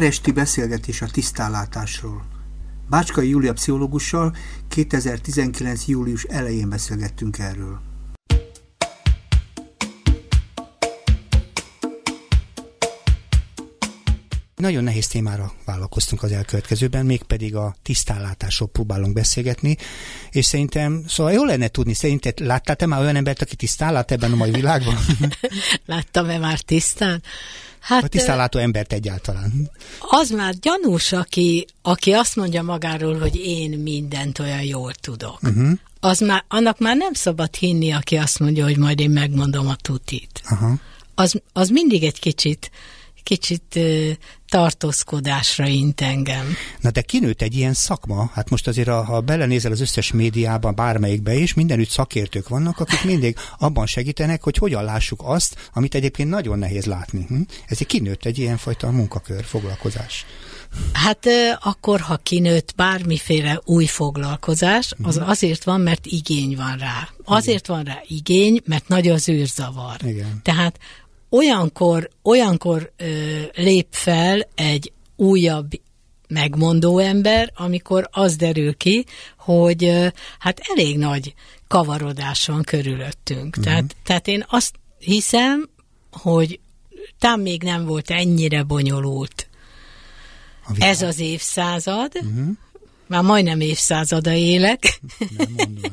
pár esti beszélgetés a tisztállátásról. Bácskai Júlia pszichológussal 2019. július elején beszélgettünk erről. Nagyon nehéz témára vállalkoztunk az elkövetkezőben, mégpedig a tisztállátásról próbálunk beszélgetni, és szerintem, szóval jó lenne tudni, szerinted láttál te már olyan embert, aki tisztállát ebben a mai világban? Láttam-e már tisztán? Hát, a tisztánlátó embert egyáltalán. Az már gyanús, aki, aki azt mondja magáról, hogy én mindent olyan jól tudok. Uh-huh. Az már, annak már nem szabad hinni, aki azt mondja, hogy majd én megmondom a tutit. Uh-huh. Az, az mindig egy kicsit kicsit tartózkodásra int engem. Na de kinőtt egy ilyen szakma? Hát most azért, ha belenézel az összes médiában, bármelyikbe is, mindenütt szakértők vannak, akik mindig abban segítenek, hogy hogyan lássuk azt, amit egyébként nagyon nehéz látni. Hm? Ezért kinőtt egy ilyenfajta munkakör, foglalkozás. Hát akkor, ha kinőtt bármiféle új foglalkozás, az uh-huh. azért van, mert igény van rá. Azért Igen. van rá igény, mert nagy az űrzavar. Igen. Tehát olyankor, olyankor ö, lép fel egy újabb megmondó ember, amikor az derül ki, hogy ö, hát elég nagy kavarodás van körülöttünk. Uh-huh. Tehát, tehát én azt hiszem, hogy tám még nem volt ennyire bonyolult ez az évszázad, uh-huh. már majdnem évszázada élek. Nem mondom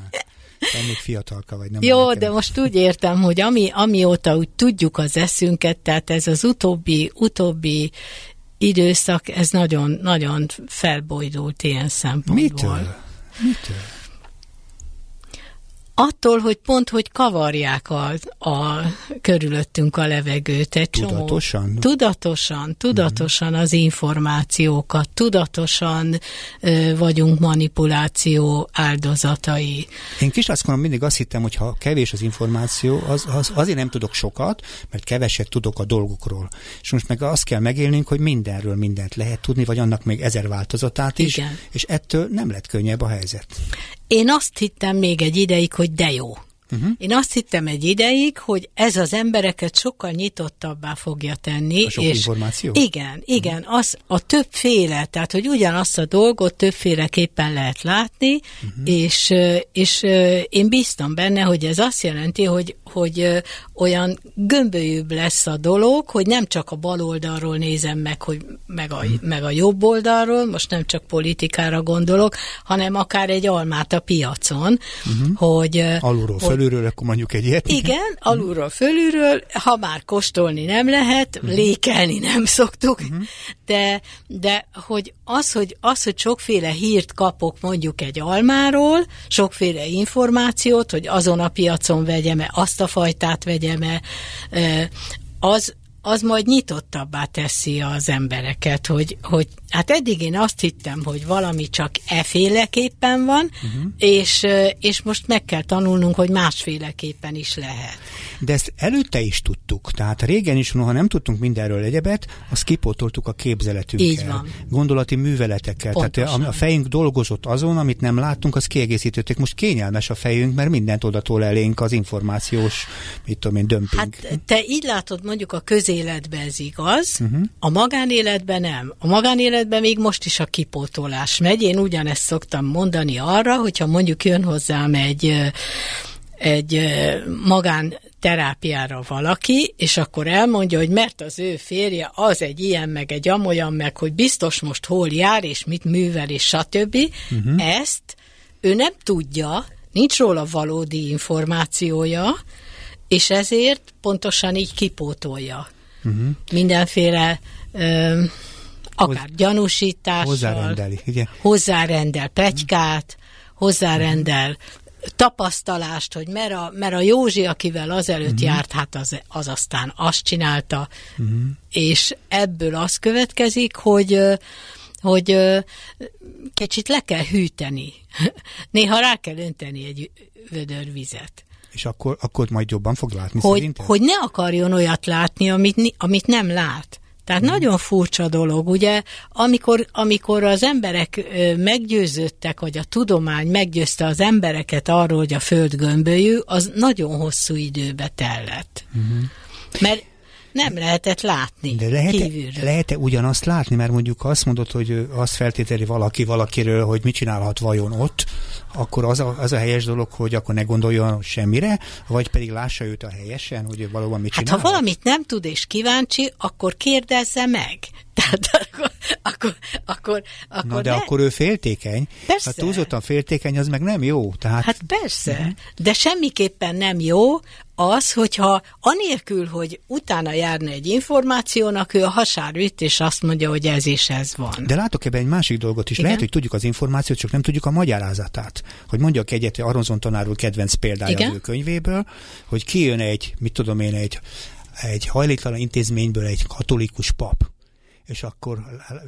még fiatalka vagy, nem? Jó, de most úgy értem, hogy ami, amióta úgy tudjuk az eszünket, tehát ez az utóbbi, utóbbi időszak, ez nagyon, nagyon felbojdult ilyen szempontból. Mitől? Mitől? Attól, hogy pont, hogy kavarják a, a körülöttünk a levegőt. Egy tudatosan? Csomó, tudatosan, tudatosan az információkat, tudatosan ö, vagyunk manipuláció áldozatai. Én kislászkorom mindig azt hittem, hogy ha kevés az információ, az, az, azért nem tudok sokat, mert keveset tudok a dolgokról. És most meg azt kell megélnünk, hogy mindenről mindent lehet tudni, vagy annak még ezer változatát is, Igen. és ettől nem lett könnyebb a helyzet. Én azt hittem még egy ideig, hogy de jó. Uh-huh. Én azt hittem egy ideig, hogy ez az embereket sokkal nyitottabbá fogja tenni. A sok és információ? Igen, igen, uh-huh. az a többféle, tehát hogy ugyanazt a dolgot többféleképpen lehet látni, uh-huh. és, és én bíztam benne, hogy ez azt jelenti, hogy, hogy olyan gömbölyűbb lesz a dolog, hogy nem csak a bal oldalról nézem meg, hogy meg a, uh-huh. meg a jobb oldalról, most nem csak politikára gondolok, hanem akár egy almát a piacon, uh-huh. hogy... Alulról hogy, fölülről, akkor mondjuk egy ilyet. Igen, alulról, fölülről, ha már kóstolni nem lehet, uh-huh. lékelni nem szoktuk, uh-huh. de, de hogy az, hogy az, hogy sokféle hírt kapok mondjuk egy almáról, sokféle információt, hogy azon a piacon vegyem-e, azt a fajtát vegyem-e, az, az majd nyitottabbá teszi az embereket, hogy, hogy hát eddig én azt hittem, hogy valami csak eféleképpen van, uh-huh. és, és most meg kell tanulnunk, hogy másféleképpen is lehet. De ezt előtte is tudtuk, tehát régen is, ha nem tudtunk mindenről egyebet, azt kipótoltuk a képzeletünkkel. Így van. Gondolati műveletekkel. Pontosan. Tehát a fejünk dolgozott azon, amit nem láttunk, az kiegészítettük. Most kényelmes a fejünk, mert mindent odatól elénk az információs, mit tudom én, dömping. Hát te így látod mondjuk a közéletben ez igaz, uh-huh. a magánéletben nem. A magánéletben még most is a kipótolás megy. Én ugyanezt szoktam mondani arra, hogyha mondjuk jön hozzám egy egy magán terápiára valaki, és akkor elmondja, hogy mert az ő férje az egy ilyen, meg egy amolyan, meg hogy biztos most hol jár, és mit művel, és stb. Uh-huh. Ezt ő nem tudja, nincs róla valódi információja, és ezért pontosan így kipótolja. Uh-huh. Mindenféle ö, akár Hoz, gyanúsítással, hozzárendeli, ugye? hozzárendel plegykát, hozzárendel tapasztalást, hogy mert a, mert a Józsi, akivel azelőtt uh-huh. járt, hát az, az aztán azt csinálta, uh-huh. és ebből az következik, hogy hogy kicsit le kell hűteni. Néha rá kell önteni egy vödör vizet. És akkor, akkor majd jobban fog látni hogy, szerinted? Hogy ne akarjon olyat látni, amit, amit nem lát. Tehát hmm. nagyon furcsa dolog, ugye, amikor, amikor az emberek meggyőződtek, vagy a tudomány meggyőzte az embereket arról, hogy a Föld gömbölyű, az nagyon hosszú időbe tellett. Hmm. Mert nem lehetett látni De lehet-e, lehet-e ugyanazt látni, mert mondjuk azt mondod, hogy azt feltételi valaki valakiről, hogy mit csinálhat vajon ott, akkor az a, az a helyes dolog, hogy akkor ne gondoljon semmire, vagy pedig lássa őt a helyesen, hogy valóban mit Hát csinál. ha valamit nem tud és kíváncsi, akkor kérdezze meg. Tehát akkor, akkor, akkor, akkor Na de ne... akkor ő féltékeny. Persze. Ha túlzottan féltékeny, az meg nem jó. Tehát Hát persze, de semmiképpen nem jó az, hogyha anélkül, hogy utána járna egy információnak, ő a hasár üt, és azt mondja, hogy ez és ez van. De látok ebben egy másik dolgot is. Igen? Lehet, hogy tudjuk az információt, csak nem tudjuk a magyarázatát. Hogy mondjak egyet, Aronzon tanár úr kedvenc példája Igen? az ő könyvéből, hogy kijön egy, mit tudom én, egy, egy hajléktalan intézményből egy katolikus pap és akkor,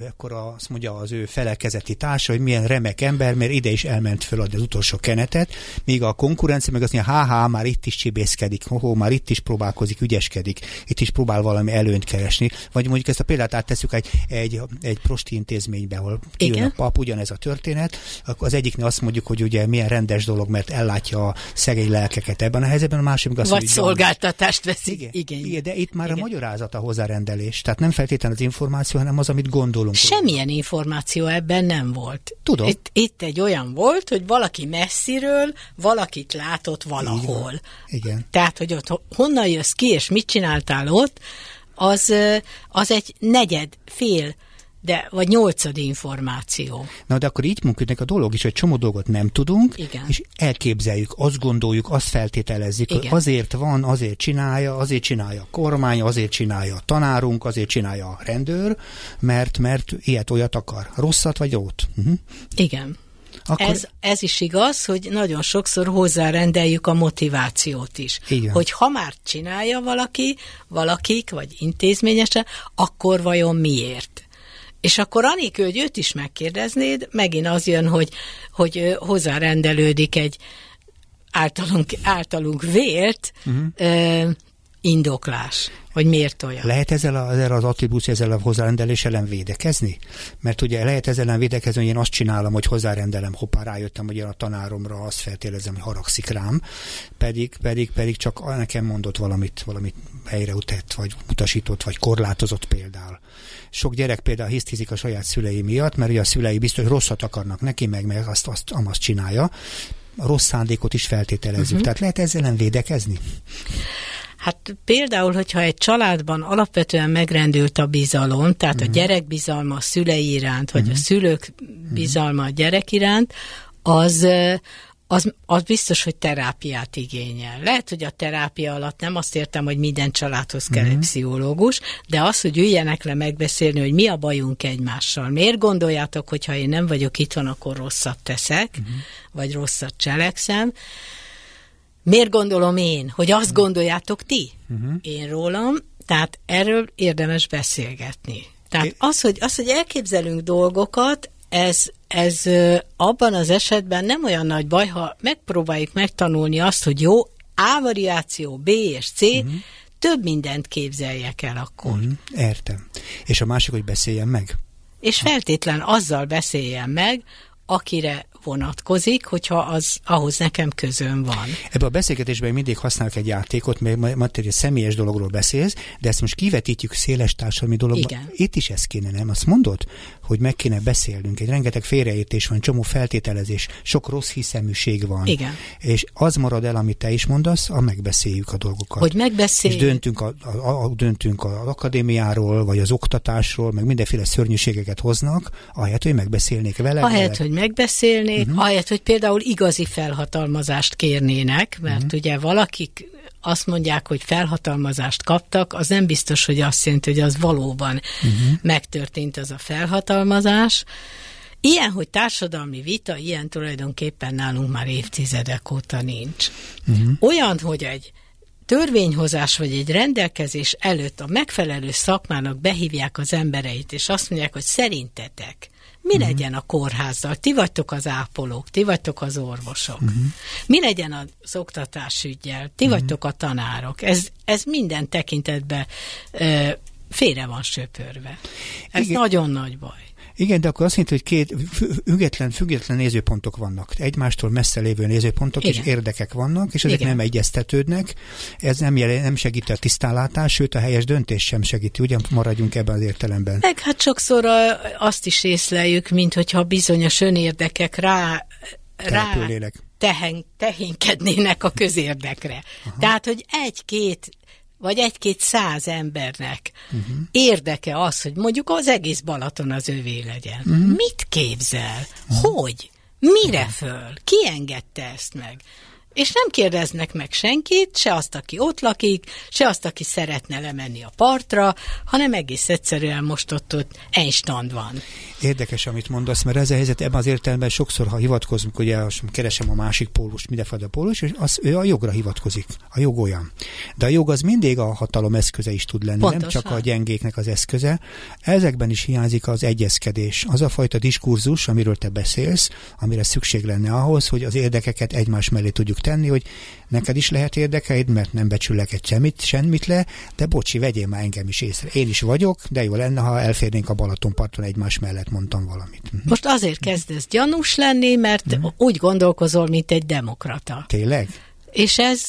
akkor azt mondja az ő felekezeti társa, hogy milyen remek ember, mert ide is elment föladni az utolsó kenetet, míg a konkurencia meg azt mondja, há, már itt is csibészkedik, hoho, már itt is próbálkozik, ügyeskedik, itt is próbál valami előnyt keresni. Vagy mondjuk ezt a példát áttesszük egy, egy, egy prosti intézménybe, ahol kijön Igen. a pap, ugyanez a történet, akkor az egyiknél azt mondjuk, hogy ugye milyen rendes dolog, mert ellátja a szegény lelkeket ebben a helyzetben, a másik meg azt Vagy hogy szolgáltatást veszik. Igen, igen, igen, de itt már Igen. a magyarázat a hozzárendelés. Tehát nem feltétlenül az információ, hanem az, amit gondolunk. Semmilyen információ ebben nem volt. Tudom. Itt, itt egy olyan volt, hogy valaki messziről valakit látott valahol. Igen. Tehát, hogy ott ho- honnan jössz ki, és mit csináltál ott, az, az egy negyed, fél, de, vagy nyolcad információ. Na, de akkor így működnek a dolog is, hogy csomó dolgot nem tudunk, Igen. és elképzeljük, azt gondoljuk, azt feltételezzük, hogy Igen. azért van, azért csinálja, azért csinálja a kormány, azért csinálja a tanárunk, azért csinálja a rendőr, mert, mert ilyet olyat akar. Rosszat vagy jót. Uh-huh. Igen. Akkor Ez, ez is igaz, hogy nagyon sokszor hozzárendeljük a motivációt is. Igen. Hogy ha már csinálja valaki, valakik, vagy intézményesen, akkor vajon miért? És akkor anélkül, hogy őt is megkérdeznéd, megint az jön, hogy, hogy hozzárendelődik egy általunk, általunk vélt uh-huh. Indoklás, hogy miért olyan. Lehet ezzel, a, ezzel az attribúció, ezzel a hozzárendelés ellen védekezni? Mert ugye lehet ezzel ellen védekezni, hogy én azt csinálom, hogy hozzárendelem, hoppá, rájöttem, hogy én a tanáromra azt feltélezem, hogy haragszik rám, pedig, pedig, pedig csak nekem mondott valamit, valamit helyreutett, vagy utasított, vagy korlátozott például. Sok gyerek például hisztizik a saját szülei miatt, mert ugye a szülei biztos, hogy rosszat akarnak neki, meg, meg azt, azt, azt csinálja. A rossz szándékot is feltételezzük. Uh-huh. Tehát lehet ezzel ellen védekezni? Hát például, hogyha egy családban alapvetően megrendült a bizalom, tehát uh-huh. a gyerek bizalma a szülei iránt, vagy uh-huh. a szülők bizalma a gyerek iránt, az, az, az biztos, hogy terápiát igényel. Lehet, hogy a terápia alatt nem azt értem, hogy minden családhoz kell egy pszichológus, de az, hogy üljenek le megbeszélni, hogy mi a bajunk egymással. Miért gondoljátok, hogy ha én nem vagyok itthon, akkor rosszat teszek, vagy rosszat cselekszem, Miért gondolom én, hogy azt gondoljátok ti? Uh-huh. Én rólam, tehát erről érdemes beszélgetni. Tehát az, hogy, az, hogy elképzelünk dolgokat, ez, ez abban az esetben nem olyan nagy baj, ha megpróbáljuk megtanulni azt, hogy jó, A variáció, B és C, uh-huh. több mindent képzeljek el akkor. Uh-huh. Értem. És a másik, hogy beszéljen meg. És feltétlen azzal beszéljen meg, akire vonatkozik, hogyha az ahhoz nekem közön van. Ebben a beszélgetésben mindig használok egy játékot, mert ma- ma te egy személyes dologról beszélsz, de ezt most kivetítjük széles társadalmi dologba. Igen. Itt is ez kéne, nem? Azt mondod, hogy meg kéne beszélnünk. Egy rengeteg félreértés van, csomó feltételezés, sok rossz hiszeműség van. Igen. És az marad el, amit te is mondasz, a megbeszéljük a dolgokat. Hogy megbeszéljük. És döntünk, a, a, a, döntünk az akadémiáról, vagy az oktatásról, meg mindenféle szörnyűségeket hoznak, ahelyett, hogy megbeszélnék vele. Ahelyett, vele. hogy megbeszélnék, uh-huh. ahelyett, hogy például igazi felhatalmazást kérnének, mert uh-huh. ugye valakik azt mondják, hogy felhatalmazást kaptak, az nem biztos, hogy azt jelenti, hogy az valóban uh-huh. megtörtént az a felhatalmazás. Ilyen, hogy társadalmi vita, ilyen tulajdonképpen nálunk már évtizedek óta nincs. Uh-huh. Olyan, hogy egy törvényhozás vagy egy rendelkezés előtt a megfelelő szakmának behívják az embereit, és azt mondják, hogy szerintetek mi uh-huh. legyen a kórházzal? Ti vagytok az ápolók, ti vagytok az orvosok. Uh-huh. Mi legyen az oktatásügyel? Ti uh-huh. vagytok a tanárok. Ez, ez minden tekintetben ö, félre van söpörve. Ez Igen. nagyon nagy baj. Igen, de akkor azt jelenti, hogy két független, független nézőpontok vannak. Egymástól messze lévő nézőpontok Igen. és érdekek vannak, és ezek Igen. nem egyeztetődnek. Ez nem, jel, nem segíti a tisztálátás, sőt a helyes döntés sem segíti. Ugyan maradjunk ebben az értelemben. Meg hát sokszor azt is észleljük, mint hogyha bizonyos önérdekek rá, rá tehen, tehénkednének a közérdekre. Aha. Tehát, hogy egy-két vagy egy-két száz embernek uh-huh. érdeke az, hogy mondjuk az egész Balaton az övé legyen. Uh-huh. Mit képzel? Uh-huh. Hogy? Mire föl? Ki engedte ezt meg? És nem kérdeznek meg senkit, se azt, aki ott lakik, se azt, aki szeretne lemenni a partra, hanem egész egyszerűen most ott, ott Einstein van. Érdekes, amit mondasz, mert ez a helyzet ebben az értelemben sokszor, ha hivatkozunk, ugye keresem a másik pólust, mindenfajta pólus, és az, ő a jogra hivatkozik. A jog olyan. De a jog az mindig a hatalom eszköze is tud lenni, Pontosan. nem csak a gyengéknek az eszköze. Ezekben is hiányzik az egyezkedés. Az a fajta diskurzus, amiről te beszélsz, amire szükség lenne ahhoz, hogy az érdekeket egymás mellé tudjuk tenni, hogy neked is lehet érdekeid, mert nem becsülek egy semmit, semmit le, de bocsi, vegyél már engem is észre. Én is vagyok, de jó lenne, ha elférnénk a Balatonparton egymás mellett, mondtam valamit. Mhm. Most azért kezdesz gyanús lenni, mert uh-huh. úgy gondolkozol, mint egy demokrata. Tényleg? És ez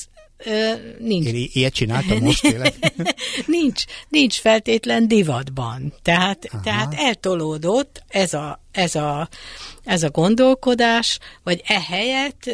Ö, nincs. Én ilyet csináltam most tényleg? nincs, nincs feltétlen divatban. Tehát, tehát eltolódott ez a, ez, a, ez a gondolkodás, vagy ehelyett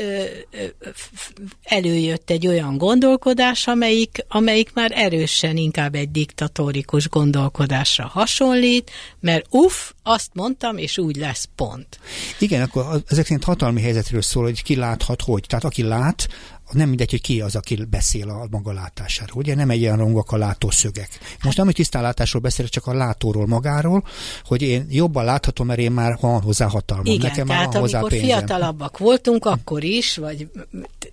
előjött egy olyan gondolkodás, amelyik, amelyik már erősen inkább egy diktatórikus gondolkodásra hasonlít, mert uff, azt mondtam, és úgy lesz pont. Igen, akkor ezek szerint hatalmi helyzetről szól, hogy ki láthat hogy. Tehát aki lát, nem mindegy, hogy ki az, aki beszél a maga látásáról. Ugye nem egy ilyen rongok a látószögek. Most nem, hogy tisztánlátásról beszélek, csak a látóról magáról, hogy én jobban láthatom, mert én már van hozzá hatalmam. Igen, Nekem tehát van hozzá amikor pénzem. fiatalabbak voltunk, akkor is, vagy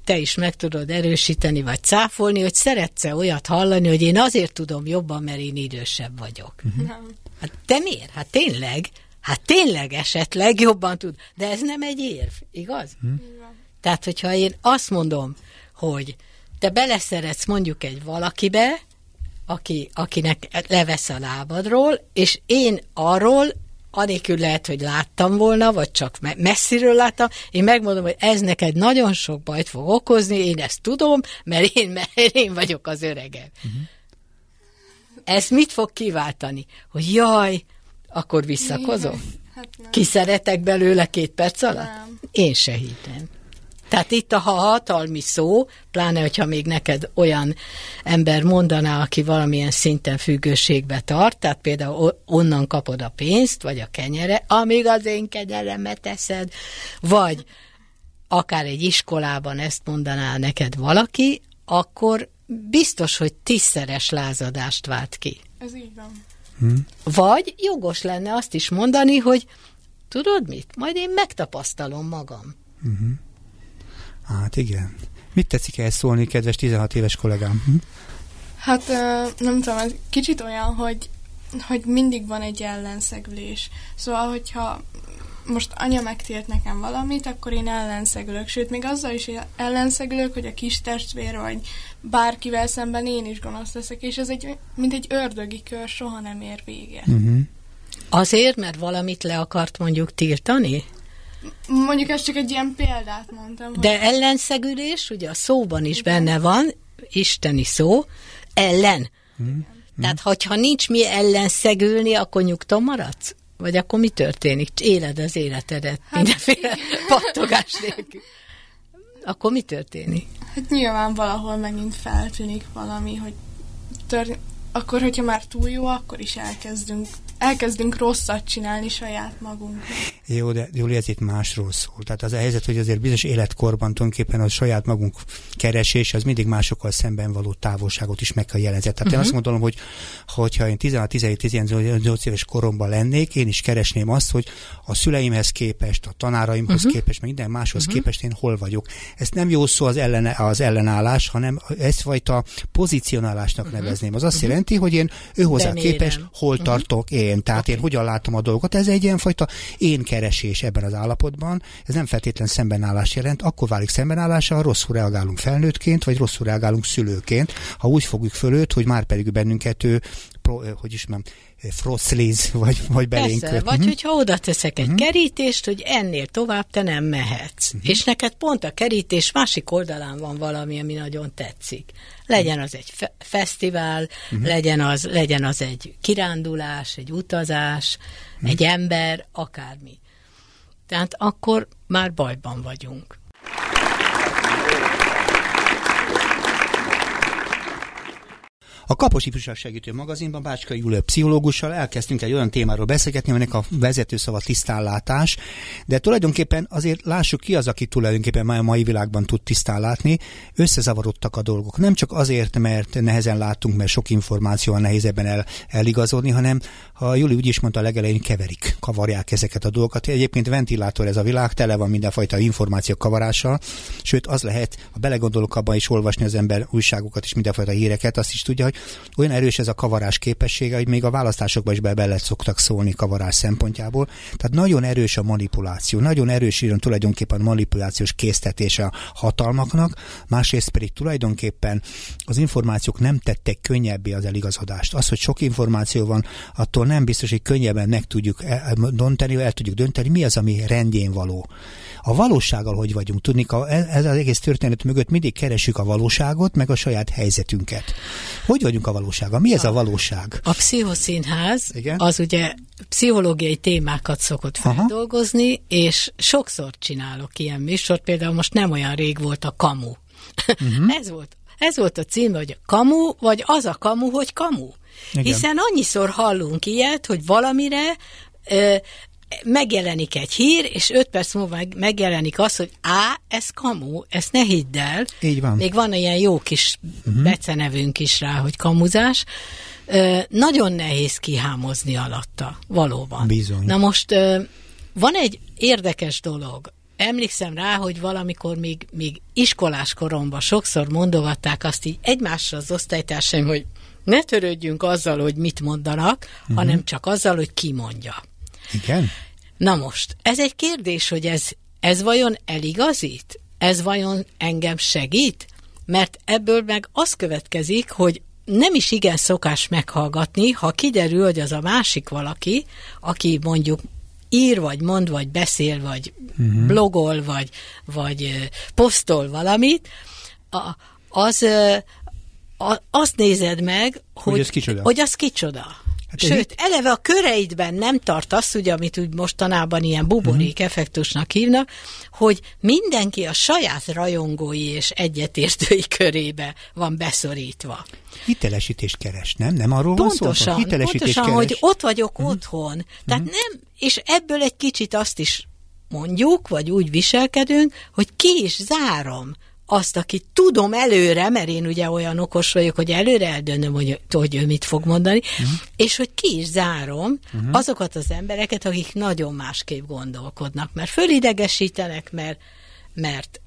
te is meg tudod erősíteni, vagy cáfolni, hogy szeretsz olyat hallani, hogy én azért tudom jobban, mert én idősebb vagyok. Uh-huh. Hát te miért? Hát tényleg, hát tényleg esetleg jobban tud. De ez nem egy érv, igaz? Uh-huh. Tehát, hogyha én azt mondom, hogy te beleszeretsz mondjuk egy valakibe, aki, akinek levesz a lábadról, és én arról, anélkül lehet, hogy láttam volna, vagy csak messziről láttam, én megmondom, hogy ez neked nagyon sok bajt fog okozni, én ezt tudom, mert én, mert én vagyok az öregem. Uh-huh. Ez mit fog kiváltani? Hogy jaj, akkor visszakozom? Hát Kiszeretek belőle két perc alatt? Nem. Én se hittem. Tehát itt a hatalmi szó, pláne, hogyha még neked olyan ember mondaná, aki valamilyen szinten függőségbe tart, tehát például onnan kapod a pénzt, vagy a kenyere, amíg az én kenyeremet teszed, vagy akár egy iskolában ezt mondaná neked valaki, akkor biztos, hogy tízszeres lázadást vált ki. Ez így van. Hm. Vagy jogos lenne azt is mondani, hogy tudod mit, majd én megtapasztalom magam. Uh-huh. Hát igen. Mit tetszik ehhez szólni, kedves 16 éves kollégám? Hm? Hát nem tudom, ez kicsit olyan, hogy, hogy mindig van egy ellenszegülés. Szóval, hogyha most anya megtért nekem valamit, akkor én ellenszegülök. Sőt, még azzal is ellenszegülök, hogy a kis testvér vagy bárkivel szemben én is gonosz leszek, és ez egy, mint egy ördögi kör, soha nem ér véget. Uh-huh. Azért, mert valamit le akart mondjuk tiltani? Mondjuk ezt csak egy ilyen példát mondtam. De hogy... ellenszegülés, ugye a szóban is Igen. benne van, isteni szó, ellen. Hmm. Tehát, hogyha nincs mi ellenszegülni, akkor nyugton maradsz? Vagy akkor mi történik? Éled az életedet hát, mindenféle pattogás nélkül. Akkor mi történik? Hát nyilván valahol megint feltűnik valami, hogy tör... akkor, hogyha már túl jó, akkor is elkezdünk elkezdünk rosszat csinálni saját magunk. Jó, de Júli, ez itt másról szól. Tehát az a helyzet, hogy azért bizonyos életkorban tulajdonképpen a saját magunk keresés, az mindig másokkal szemben való távolságot is meg kell jelezni. Tehát uh-huh. én azt mhm. gondolom, hogy hogyha én 16-17-18 éves koromban lennék, én is keresném azt, hogy a szüleimhez képest, a tanáraimhoz uh-huh. képest, minden máshoz uh-huh. képest én hol vagyok. Ez nem jó szó az, ellen, az ellenállás, hanem ezt fajta pozicionálásnak uh-huh. nevezném. Az azt uh-huh. jelenti, hogy én őhozzá képest hol tartok uh-huh. én én, tehát okay. én hogyan látom a dolgot. Ez egy ilyenfajta én keresés ebben az állapotban, ez nem feltétlen szembenállás jelent, akkor válik szembenállása, ha rosszul reagálunk felnőttként, vagy rosszul reagálunk szülőként, ha úgy fogjuk föl őt, hogy már pedig bennünket ő pro, hogy is mondjam, froszliz, vagy, vagy belénk. Persze, vagy uh-huh. hogyha oda teszek egy uh-huh. kerítést, hogy ennél tovább te nem mehetsz. Uh-huh. És neked pont a kerítés másik oldalán van valami, ami nagyon tetszik. Legyen az egy fe- fesztivál, uh-huh. legyen, az, legyen az egy kirándulás, egy utazás, uh-huh. egy ember, akármi. Tehát akkor már bajban vagyunk. A Kapos Ifjúság Segítő Magazinban Bácska Júlia pszichológussal elkezdtünk egy olyan témáról beszélgetni, aminek a vezetőszava tisztánlátás, de tulajdonképpen azért lássuk ki az, aki tulajdonképpen már a mai világban tud tisztán látni, összezavarodtak a dolgok. Nem csak azért, mert nehezen látunk, mert sok információ nehéz ebben el, eligazodni, hanem ha Júli úgy is mondta, a legelején keverik, kavarják ezeket a dolgokat. Egyébként ventilátor ez a világ, tele van mindenfajta információ kavarással, sőt az lehet, ha belegondolok abban is olvasni az ember újságokat és mindenfajta híreket, azt is tudja, hogy olyan erős ez a kavarás képessége, hogy még a választásokban is be bele szoktak szólni kavarás szempontjából. Tehát nagyon erős a manipuláció, nagyon erős íron tulajdonképpen manipulációs késztetése a hatalmaknak, másrészt pedig tulajdonképpen az információk nem tettek könnyebbé az eligazodást. Az, hogy sok információ van, attól nem biztos, hogy könnyebben meg tudjuk dönteni, el tudjuk dönteni, mi az, ami rendjén való. A valósággal hogy vagyunk? Tudni, ez az egész történet mögött mindig keresünk a valóságot, meg a saját helyzetünket. Hogy vagyunk a valósággal? Mi ez a, a valóság? A pszichoszínház Igen? az ugye pszichológiai témákat szokott feldolgozni, Aha. és sokszor csinálok ilyen műsort, például most nem olyan rég volt a kamu. Uh-huh. ez volt ez volt a cím, hogy kamu, vagy az a kamu, hogy kamu. Igen. Hiszen annyiszor hallunk ilyet, hogy valamire ö, megjelenik egy hír, és öt perc múlva megjelenik az, hogy á, ez kamu, ezt ne hidd el. Így van. Még van ilyen jó kis uh-huh. becenevünk is rá, hogy kamuzás. Ö, nagyon nehéz kihámozni alatta, valóban. Bizony. Na most ö, van egy érdekes dolog. Emlékszem rá, hogy valamikor még, még iskolás koromban sokszor mondogatták azt így egymásra az osztálytársaim, hogy ne törődjünk azzal, hogy mit mondanak, uh-huh. hanem csak azzal, hogy ki mondja. Igen? Na most, ez egy kérdés, hogy ez, ez vajon eligazít? Ez vajon engem segít? Mert ebből meg az következik, hogy nem is igen szokás meghallgatni, ha kiderül, hogy az a másik valaki, aki mondjuk ír, vagy mond, vagy beszél, vagy uh-huh. blogol, vagy, vagy posztol valamit, az, azt nézed meg, hogy, hogy az kicsoda. Hogy az kicsoda. Hát Sőt, eleve a köreidben nem tartasz, ugye, amit úgy mostanában ilyen buborék uh-huh. effektusnak hívnak, hogy mindenki a saját rajongói és egyetértői körébe van beszorítva. Hitelesítést keres, nem? Nem arról pontosan, van szó? Hitelesítést pontosan, keres. hogy ott vagyok uh-huh. otthon. Tehát uh-huh. nem, és ebből egy kicsit azt is mondjuk, vagy úgy viselkedünk, hogy ki is zárom azt, akit tudom előre, mert én ugye olyan okos vagyok, hogy előre eldönöm, hogy, hogy ő mit fog mondani, uh-huh. és hogy ki is zárom uh-huh. azokat az embereket, akik nagyon másképp gondolkodnak, mert fölidegesítenek, mert, mert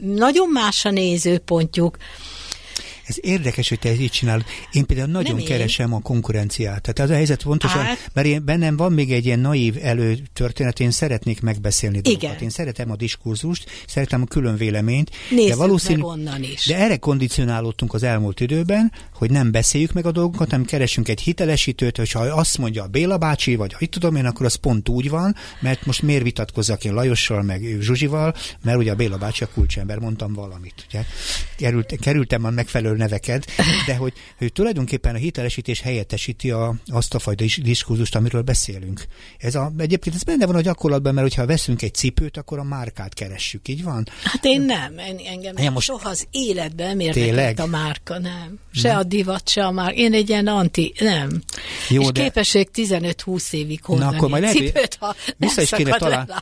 nagyon más a nézőpontjuk, ez érdekes, hogy te így csinálod. Én például nagyon Nem keresem én. a konkurenciát. Tehát az a helyzet pontosan, hát, mert én, bennem van még egy ilyen naív előtörténet, én szeretnék megbeszélni dolgokat. Igen. Én szeretem a diskurzust, szeretem a külön véleményt. Nézzük de valószínű, onnan is. De erre kondicionálódtunk az elmúlt időben, hogy nem beszéljük meg a dolgokat, hanem keresünk egy hitelesítőt, hogyha azt mondja a Béla bácsi, vagy ha itt tudom én, akkor az pont úgy van, mert most miért vitatkozzak én Lajossal, meg Zsuzsival, mert ugye a Béla bácsi a kulcsember, mondtam valamit. Ugye? Került, kerültem a megfelelő neveked, de hogy, hogy tulajdonképpen a hitelesítés helyettesíti a, azt a fajta diskurzust, amiről beszélünk. Ez a, egyébként ez benne van a gyakorlatban, mert hogyha veszünk egy cipőt, akkor a márkát keressük, így van? Hát én nem, engem ja, most soha az életben érdekelt a márka, nem. Se nem. a divat, se a márka. Én egy ilyen anti, nem. Jó, És de... képesség 15-20 évig hordani Na, akkor majd cipőt, ha vissza is kéne talán.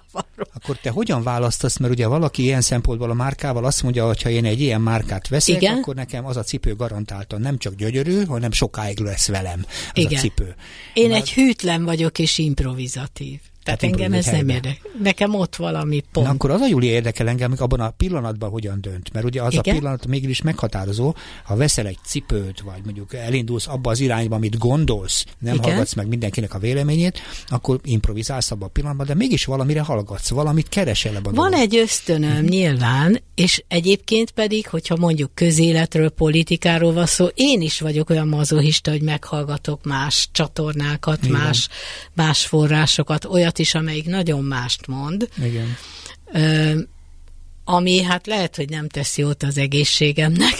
Akkor te hogyan választasz, mert ugye valaki ilyen szempontból a márkával azt mondja, hogy ha én egy ilyen márkát veszek, Igen? akkor nekem az a cipő garantáltan nem csak gyönyörű, hanem sokáig lesz velem az Igen. a cipő. Én Már... egy hűtlen vagyok és improvizatív. Tehát engem ez nem érdekel. Nekem ott valami pont. Na akkor az a Júlia érdekel engem, abban a pillanatban hogyan dönt. Mert ugye az Igen? a pillanat mégis meghatározó, ha veszel egy cipőt, vagy mondjuk elindulsz abba az irányba, amit gondolsz, nem Igen? hallgatsz meg mindenkinek a véleményét, akkor improvizálsz abban a pillanatban, de mégis valamire hallgatsz, valamit keresel ebben. Van dolog. egy ösztönöm mm-hmm. nyilván, és egyébként pedig, hogyha mondjuk közéletről, politikáról van szó, én is vagyok olyan mazohista, hogy meghallgatok más csatornákat, más, más forrásokat, olyat is, amelyik nagyon mást mond. Igen. Ö, ami hát lehet, hogy nem teszi jót az egészségemnek,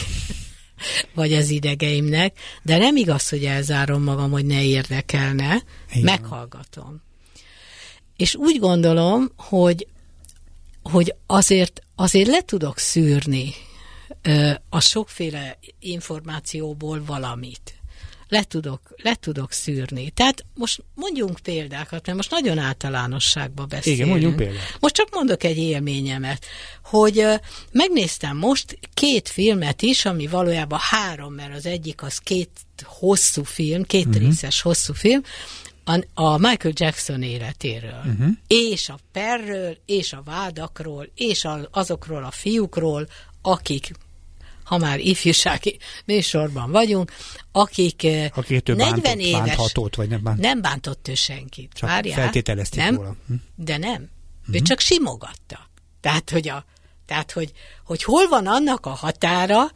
vagy az idegeimnek, de nem igaz, hogy elzárom magam, hogy ne érdekelne, Igen. meghallgatom. És úgy gondolom, hogy, hogy azért, azért le tudok szűrni ö, a sokféle információból valamit le tudok, le tudok szűrni. Tehát most mondjunk példákat, mert most nagyon általánosságba beszélünk. Igen, mondjunk példát. Most csak mondok egy élményemet, hogy megnéztem most két filmet is, ami valójában három, mert az egyik az két hosszú film, két uh-huh. részes hosszú film, a, a Michael Jackson életéről, uh-huh. és a perről, és a vádakról, és a, azokról a fiúkról, akik ha már ifjúsági műsorban vagyunk, akik eh, Akik 40 bántott, éves... Bánthatót, vagy nem bánt... Nem bántott ő senkit. Csak Várjál, feltételezték nem, róla. Hm? De nem. Uh-huh. Ő csak simogatta. Tehát, hogy, a, tehát hogy, hogy hol van annak a határa,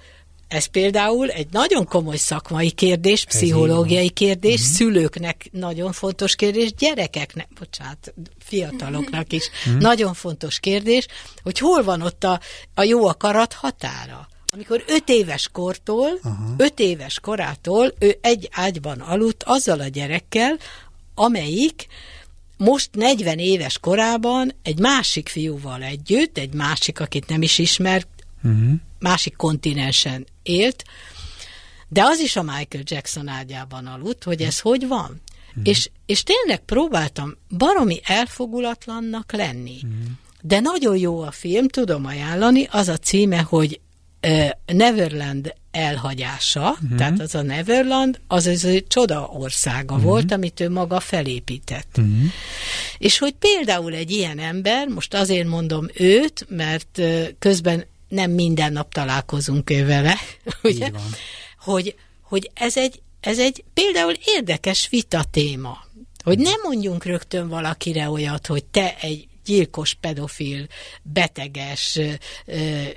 ez például egy nagyon komoly szakmai kérdés, pszichológiai kérdés, uh-huh. szülőknek nagyon fontos kérdés, gyerekeknek, bocsánat, fiataloknak is uh-huh. nagyon fontos kérdés, hogy hol van ott a, a jó akarat határa amikor öt éves kortól, Aha. öt éves korától ő egy ágyban aludt azzal a gyerekkel, amelyik most 40 éves korában egy másik fiúval együtt, egy másik, akit nem is ismert, uh-huh. másik kontinensen élt, de az is a Michael Jackson ágyában aludt, hogy ez hogy van. Uh-huh. És, és tényleg próbáltam baromi elfogulatlannak lenni. Uh-huh. De nagyon jó a film, tudom ajánlani, az a címe, hogy Neverland elhagyása, uh-huh. tehát az a Neverland, az az egy csoda országa uh-huh. volt, amit ő maga felépített. Uh-huh. És hogy például egy ilyen ember, most azért mondom őt, mert közben nem minden nap találkozunk ő vele, ugye? Hogy, hogy ez egy, ez egy például érdekes vita téma. Hogy nem mondjunk rögtön valakire olyat, hogy te egy gyilkos, pedofil, beteges,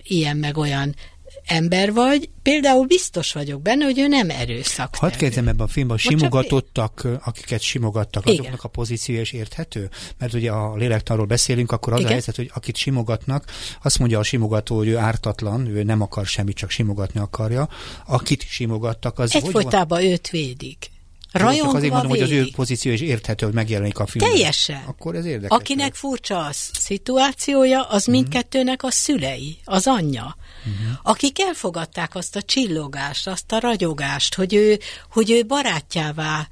ilyen meg olyan ember vagy, például biztos vagyok benne, hogy ő nem erőszak. Hadd kezdem ebben a filmben, simogatottak, akiket simogattak, Igen. azoknak a pozíciója is érthető? Mert ugye a lélektanról beszélünk, akkor az Igen. a helyzet, hogy akit simogatnak, azt mondja a simogató, hogy ő ártatlan, ő nem akar semmit, csak simogatni akarja. Akit simogattak, az Egyfolytában őt védik. Rajongva Csak azért mondom, védik. hogy az ő pozíció is érthető, hogy megjelenik a filmben. Teljesen. Akkor ez érdekes. Akinek furcsa a szituációja, az uh-huh. mindkettőnek a szülei, az anyja. Uh-huh. Akik elfogadták azt a csillogást, azt a ragyogást, hogy ő, hogy ő barátjává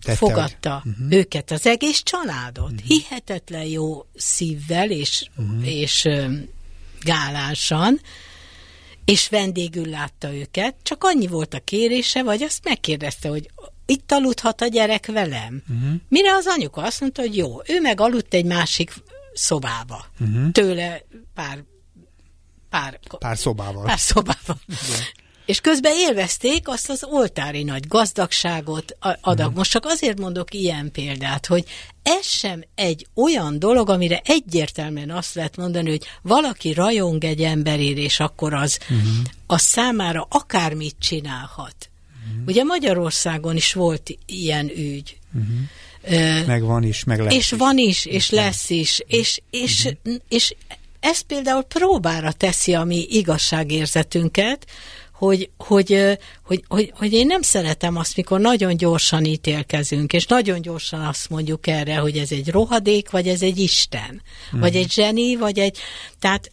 Tette, fogadta uh-huh. őket, az egész családot. Uh-huh. Hihetetlen jó szívvel és, uh-huh. és um, gálásan, és vendégül látta őket, csak annyi volt a kérése, vagy azt megkérdezte, hogy itt aludhat a gyerek velem. Uh-huh. Mire az anyuka azt mondta, hogy jó, ő meg aludt egy másik szobába. Uh-huh. Tőle pár pár, pár szobával. Pár szobával. Igen. És közben élvezték azt az oltári nagy gazdagságot adag. Uh-huh. Most csak azért mondok ilyen példát, hogy ez sem egy olyan dolog, amire egyértelműen azt lehet mondani, hogy valaki rajong egy emberért, és akkor az, uh-huh. az számára akármit csinálhat. Uh-huh. Ugye Magyarországon is volt ilyen ügy. Uh-huh. meg van is, meg lesz És is. van is, és lesz is. És, és, uh-huh. és ez például próbára teszi a mi igazságérzetünket, hogy, hogy, hogy, hogy, hogy én nem szeretem azt, mikor nagyon gyorsan ítélkezünk, és nagyon gyorsan azt mondjuk erre, hogy ez egy rohadék, vagy ez egy Isten, hmm. vagy egy zseni, vagy egy... Tehát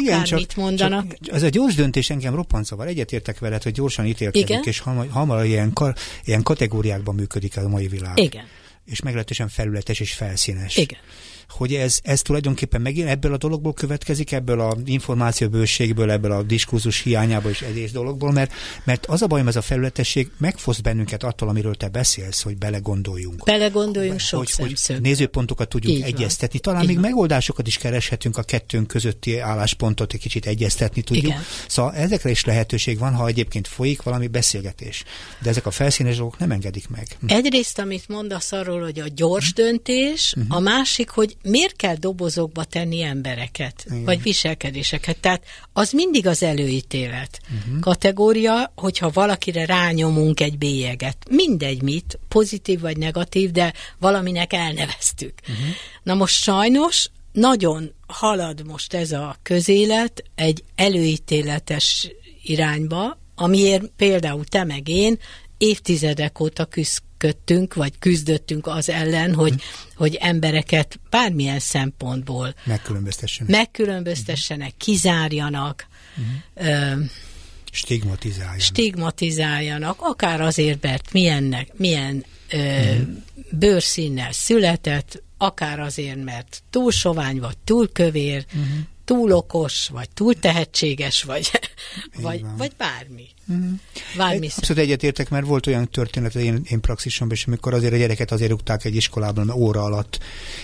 igen, csak, mondanak. Csak ez a gyors döntés engem roppant zavar. Egyetértek veled, hogy gyorsan ítélkedik, Igen? és hamar, hamar ilyen, kar, ilyen kategóriákban működik a mai világ. Igen. És meglehetősen felületes és felszínes. Igen hogy ez, ez tulajdonképpen megint ebből a dologból következik, ebből a információbőségből, ebből a diskurzus hiányából és egyes dologból, mert, mert az a bajom, ez a felületesség megfoszt bennünket attól, amiről te beszélsz, hogy belegondoljunk. Belegondoljunk sok hogy, hogy nézőpontokat tudjunk Így van. egyeztetni. Talán Így még van. megoldásokat is kereshetünk a kettőnk közötti álláspontot, egy kicsit egyeztetni tudjuk. Igen. Szóval ezekre is lehetőség van, ha egyébként folyik valami beszélgetés. De ezek a felszínes dolgok nem engedik meg. Egyrészt, amit mondasz arról, hogy a gyors döntés, a másik, hogy miért kell dobozokba tenni embereket, Igen. vagy viselkedéseket. Tehát az mindig az előítélet kategória, hogyha valakire rányomunk egy bélyeget. Mindegy mit, pozitív vagy negatív, de valaminek elneveztük. Na most sajnos nagyon halad most ez a közélet egy előítéletes irányba, amiért például te meg én évtizedek óta küzdöttünk, vagy küzdöttünk az ellen, hogy, hogy embereket bármilyen szempontból Megkülönböztessen. megkülönböztessenek, kizárjanak, ö, Stigmatizáljanak. stigmatizáljanak, akár azért, mert milyennek, milyen ö, bőrszínnel született, akár azért, mert túl sovány, vagy túl kövér, túl okos, vagy túl tehetséges, vagy, vagy, van. vagy bármi. Bármi Egy- Abszolút egyetértek, mert volt olyan történet én, én praxisomban is, amikor azért a gyereket azért rúgták egy iskolában, mert óra alatt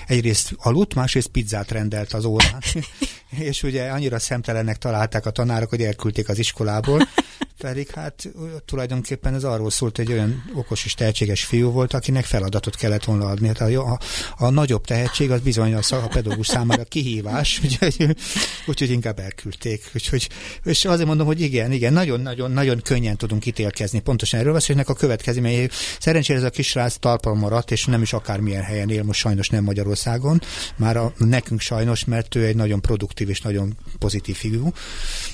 egyrészt aludt, másrészt pizzát rendelt az órán. és ugye annyira szemtelennek találták a tanárok, hogy elküldték az iskolából, pedig hát tulajdonképpen ez arról szólt, hogy olyan okos és tehetséges fiú volt, akinek feladatot kellett volna adni. Hát a, a, a nagyobb tehetség az bizony a, a pedagógus számára kihívás, úgyhogy, úgyhogy inkább elküldték. Úgyhogy, és azért mondom, hogy igen, igen, nagyon-nagyon nagyon könnyen tudunk ítélkezni. Pontosan erről ennek a következményei. Szerencsére ez a kisrác talpon maradt, és nem is akármilyen helyen él, most sajnos nem Magyarországon. Már a, nekünk sajnos, mert ő egy nagyon produktív és nagyon pozitív fiú,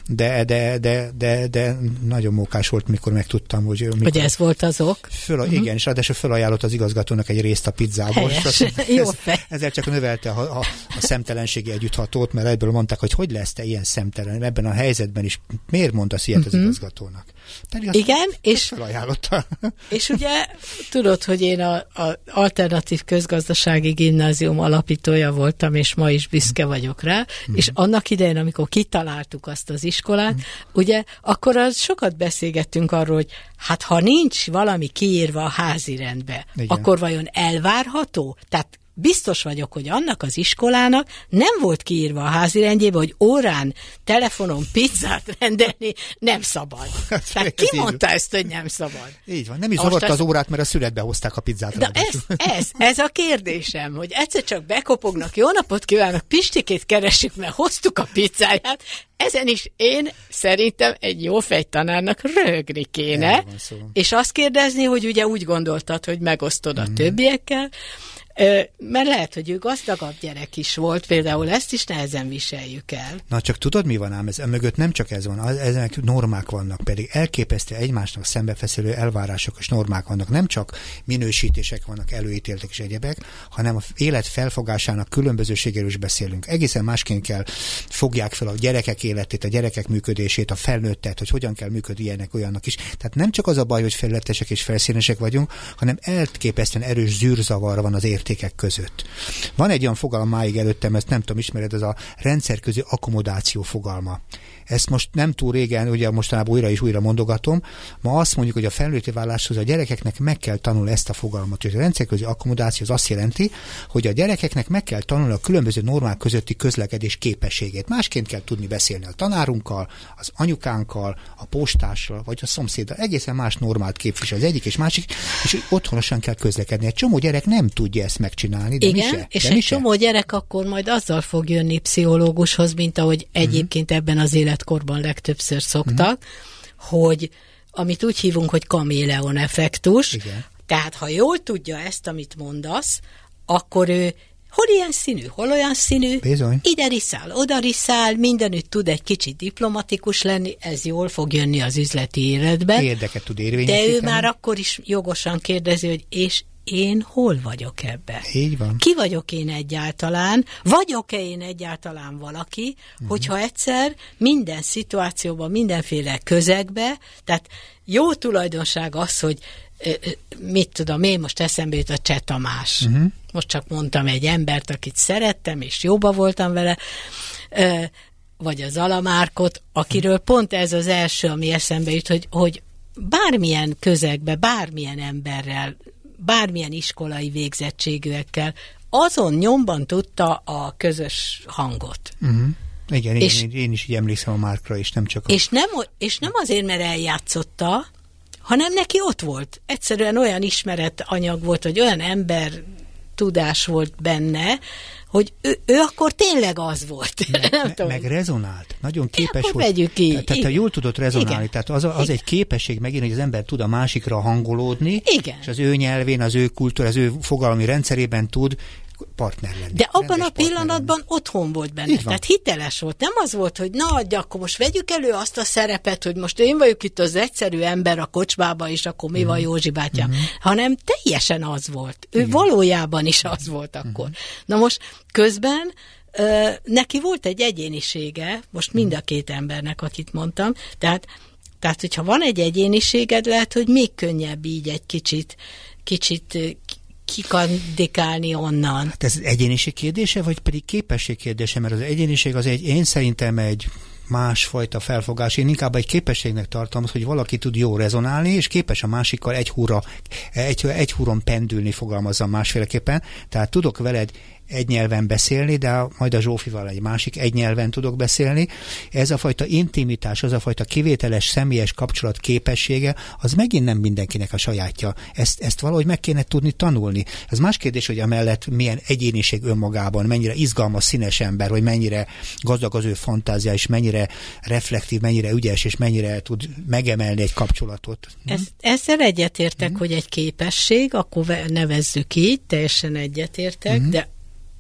de, de, de, de, de nagyon mókás volt, mikor megtudtam, hogy mikor, Hogy ez volt az ok? Föl, uh-huh. Igen, és ráadásul felajánlott az igazgatónak egy részt a pizzából. Helyes. azt- Jó ez, fej. ezzel csak növelte a, a, a szemtelenségi együtthatót, mert egyből mondták, hogy hogy lesz te ilyen szemtelen ebben a helyzetben is. Miért mondasz ilyet uh-huh. az igazgatónak? Pedig Igen, és felajánlotta. És ugye tudod, hogy én a, a alternatív közgazdasági gimnázium alapítója voltam, és ma is büszke vagyok rá, mm. és annak idején, amikor kitaláltuk azt az iskolát, mm. ugye, akkor az sokat beszélgettünk arról, hogy hát ha nincs valami kiírva a házi rendbe, Igen. akkor vajon elvárható? Tehát biztos vagyok, hogy annak az iskolának nem volt kiírva a házi rendjébe, hogy órán, telefonon pizzát rendelni nem szabad. Hát, Tehát ki mondta ezt, hogy nem szabad? Így van. Nem is zavarta az- az órát, mert a születbe hozták a pizzát. Na ez, ez, ez a kérdésem, hogy egyszer csak bekopognak, jó napot kívánok, Pistikét keresik, mert hoztuk a pizzáját, ezen is én szerintem egy jó fejtanárnak rögni kéne, és azt kérdezni, hogy ugye úgy gondoltad, hogy megosztod a többiekkel, ö, mert lehet, hogy ő gazdagabb gyerek is volt, például ezt is nehezen viseljük el. Na csak tudod, mi van ám? Ez mögött nem csak ez van, ezek normák vannak, pedig elképesztő egymásnak szembefeszülő elvárások és normák vannak. Nem csak minősítések vannak, előítéltek és egyebek, hanem a élet felfogásának különbözőségéről is beszélünk. Egészen másként kell fogják fel a gyerekek életét, a gyerekek működését, a felnőttet, hogy hogyan kell működni ilyenek, olyannak is. Tehát nem csak az a baj, hogy felületesek és felszínesek vagyunk, hanem elképesztően erős zűrzavar van az értékek között. Van egy olyan fogalom máig előttem, ezt nem tudom, ismered, ez a rendszerközi akkomodáció fogalma. Ezt most nem túl régen, ugye mostanában újra és újra mondogatom, ma azt mondjuk, hogy a felnőtti váláshoz a gyerekeknek meg kell tanulni ezt a fogalmat. Hogy a rendszerközi akkomodáció az azt jelenti, hogy a gyerekeknek meg kell tanulni a különböző normák közötti közlekedés képességét. Másként kell tudni beszélni a tanárunkkal, az anyukánkkal, a postással, vagy a szomszéddal. Egészen más normát képvisel az egyik és másik, és otthonosan kell közlekedni. Egy csomó gyerek nem tudja ezt megcsinálni, de mi Igen, se. és de egy mi se. csomó gyerek akkor majd azzal fog jönni pszichológushoz, mint ahogy egyébként ebben az életkorban legtöbbször szoktak, hogy amit úgy hívunk, hogy kaméleon effektus, Igen. tehát ha jól tudja ezt, amit mondasz, akkor ő hol ilyen színű, hol olyan színű, Bizony. ide riszál, oda riszál, mindenütt tud egy kicsit diplomatikus lenni, ez jól fog jönni az üzleti életben. Érdeket tud De érvényesíteni. ő már akkor is jogosan kérdezi, hogy és én hol vagyok ebben? Így van. Ki vagyok én egyáltalán? Vagyok-e én egyáltalán valaki, uh-huh. hogyha egyszer minden szituációban, mindenféle közegbe, tehát jó tulajdonság az, hogy mit tudom én, most eszembe jut a Cseh Tamás. Uh-huh. Most csak mondtam egy embert, akit szerettem, és jóba voltam vele, vagy az Alamárkot, akiről pont ez az első, ami eszembe jut, hogy, hogy bármilyen közegbe, bármilyen emberrel, bármilyen iskolai végzettségűekkel azon nyomban tudta a közös hangot. Uh-huh. Igen, és, én, én is így emlékszem a Márkra, és nem csak a... És nem, és nem azért, mert eljátszotta, hanem neki ott volt. Egyszerűen olyan ismeret anyag volt, hogy olyan ember tudás volt benne, hogy ő, ő akkor tényleg az volt. Meg, nem me, meg rezonált. Nagyon képes volt. Vegyük így. Tehát, tehát jól tudott rezonálni. Igen. Tehát az, az egy képesség megint, hogy az ember tud a másikra hangolódni, Igen. és az ő nyelvén, az ő kultúra, az ő fogalmi rendszerében tud partner lenni. De abban a pillanatban lenni. otthon volt benne, tehát hiteles volt. Nem az volt, hogy na, adja, akkor most vegyük elő azt a szerepet, hogy most én vagyok itt az egyszerű ember a kocsmába, és akkor mi mm. van mhm. Józsi bátyám, mm-hmm. hanem teljesen az volt. Ő Igen. valójában is az volt akkor. Mm-hmm. Na most közben ö, neki volt egy egyénisége, most mind a két embernek, akit mondtam, tehát tehát, hogyha van egy egyéniséged, lehet, hogy még könnyebb így egy kicsit, kicsit kikandikálni onnan. Hát ez egyéniség kérdése, vagy pedig képesség kérdése? Mert az egyéniség az egy, én szerintem egy másfajta felfogás. Én inkább egy képességnek tartom, hogy valaki tud jó rezonálni, és képes a másikkal egy húra, egy, egy húron pendülni, fogalmazzam másféleképpen. Tehát tudok veled egy nyelven beszélni, de majd a Zsófival egy másik egy nyelven tudok beszélni. Ez a fajta intimitás, az a fajta kivételes személyes kapcsolat képessége, az megint nem mindenkinek a sajátja. Ezt, ezt valahogy meg kéne tudni tanulni. Ez más kérdés, hogy amellett milyen egyéniség önmagában, mennyire izgalmas, színes ember, hogy mennyire gazdag az ő fantázia, és mennyire reflektív, mennyire ügyes, és mennyire tud megemelni egy kapcsolatot. Ez, ezzel egyetértek, hmm. hogy egy képesség, akkor nevezzük így, teljesen egyetértek, hmm. de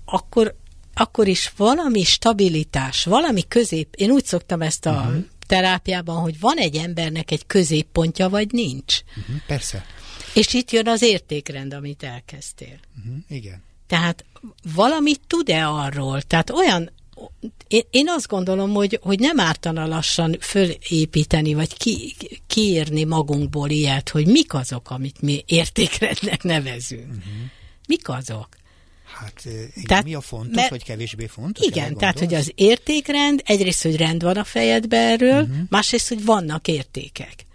akkor, akkor is valami stabilitás, valami közép, én úgy szoktam ezt a uh-huh. terápiában, hogy van egy embernek egy középpontja, vagy nincs. Uh-huh, persze. És itt jön az értékrend, amit elkezdtél. Uh-huh, igen. Tehát valamit tud-e arról? Tehát olyan, én, én azt gondolom, hogy, hogy nem ártana lassan fölépíteni, vagy ki, kiírni magunkból ilyet, hogy mik azok, amit mi értékrendnek nevezünk. Uh-huh. Mik azok? Hát igen, tehát, mi a fontos, mert, vagy kevésbé fontos? Igen, tehát hogy az értékrend, egyrészt, hogy rend van a fejedbe erről, uh-huh. másrészt, hogy vannak értékek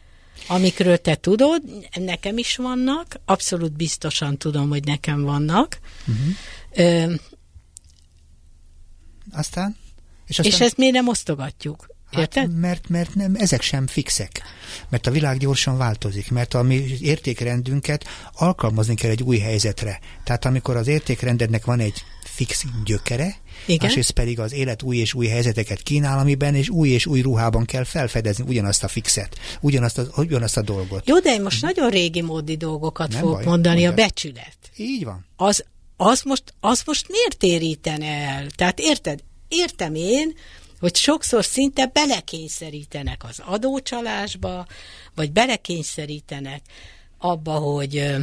amikről te tudod, nekem is vannak, abszolút biztosan tudom, hogy nekem vannak. Uh-huh. Ö, aztán? És, aztán... és ezt miért nem osztogatjuk? Hát, Érted? mert, mert nem, ezek sem fixek. Mert a világ gyorsan változik, mert a mi értékrendünket alkalmazni kell egy új helyzetre. Tehát amikor az értékrendednek van egy fix gyökere, Igen? másrészt pedig az élet új és új helyzeteket kínál, amiben és új és új ruhában kell felfedezni ugyanazt a fixet, ugyanazt a, ugyanazt a dolgot. Jó, de én most nagyon régi módi dolgokat Nem fogok baj, mondani, mondjad. a becsület. Így van. Az, az, most, az most miért érítene el? Tehát érted? Értem én, hogy sokszor szinte belekényszerítenek az adócsalásba, vagy belekényszerítenek abba, hogy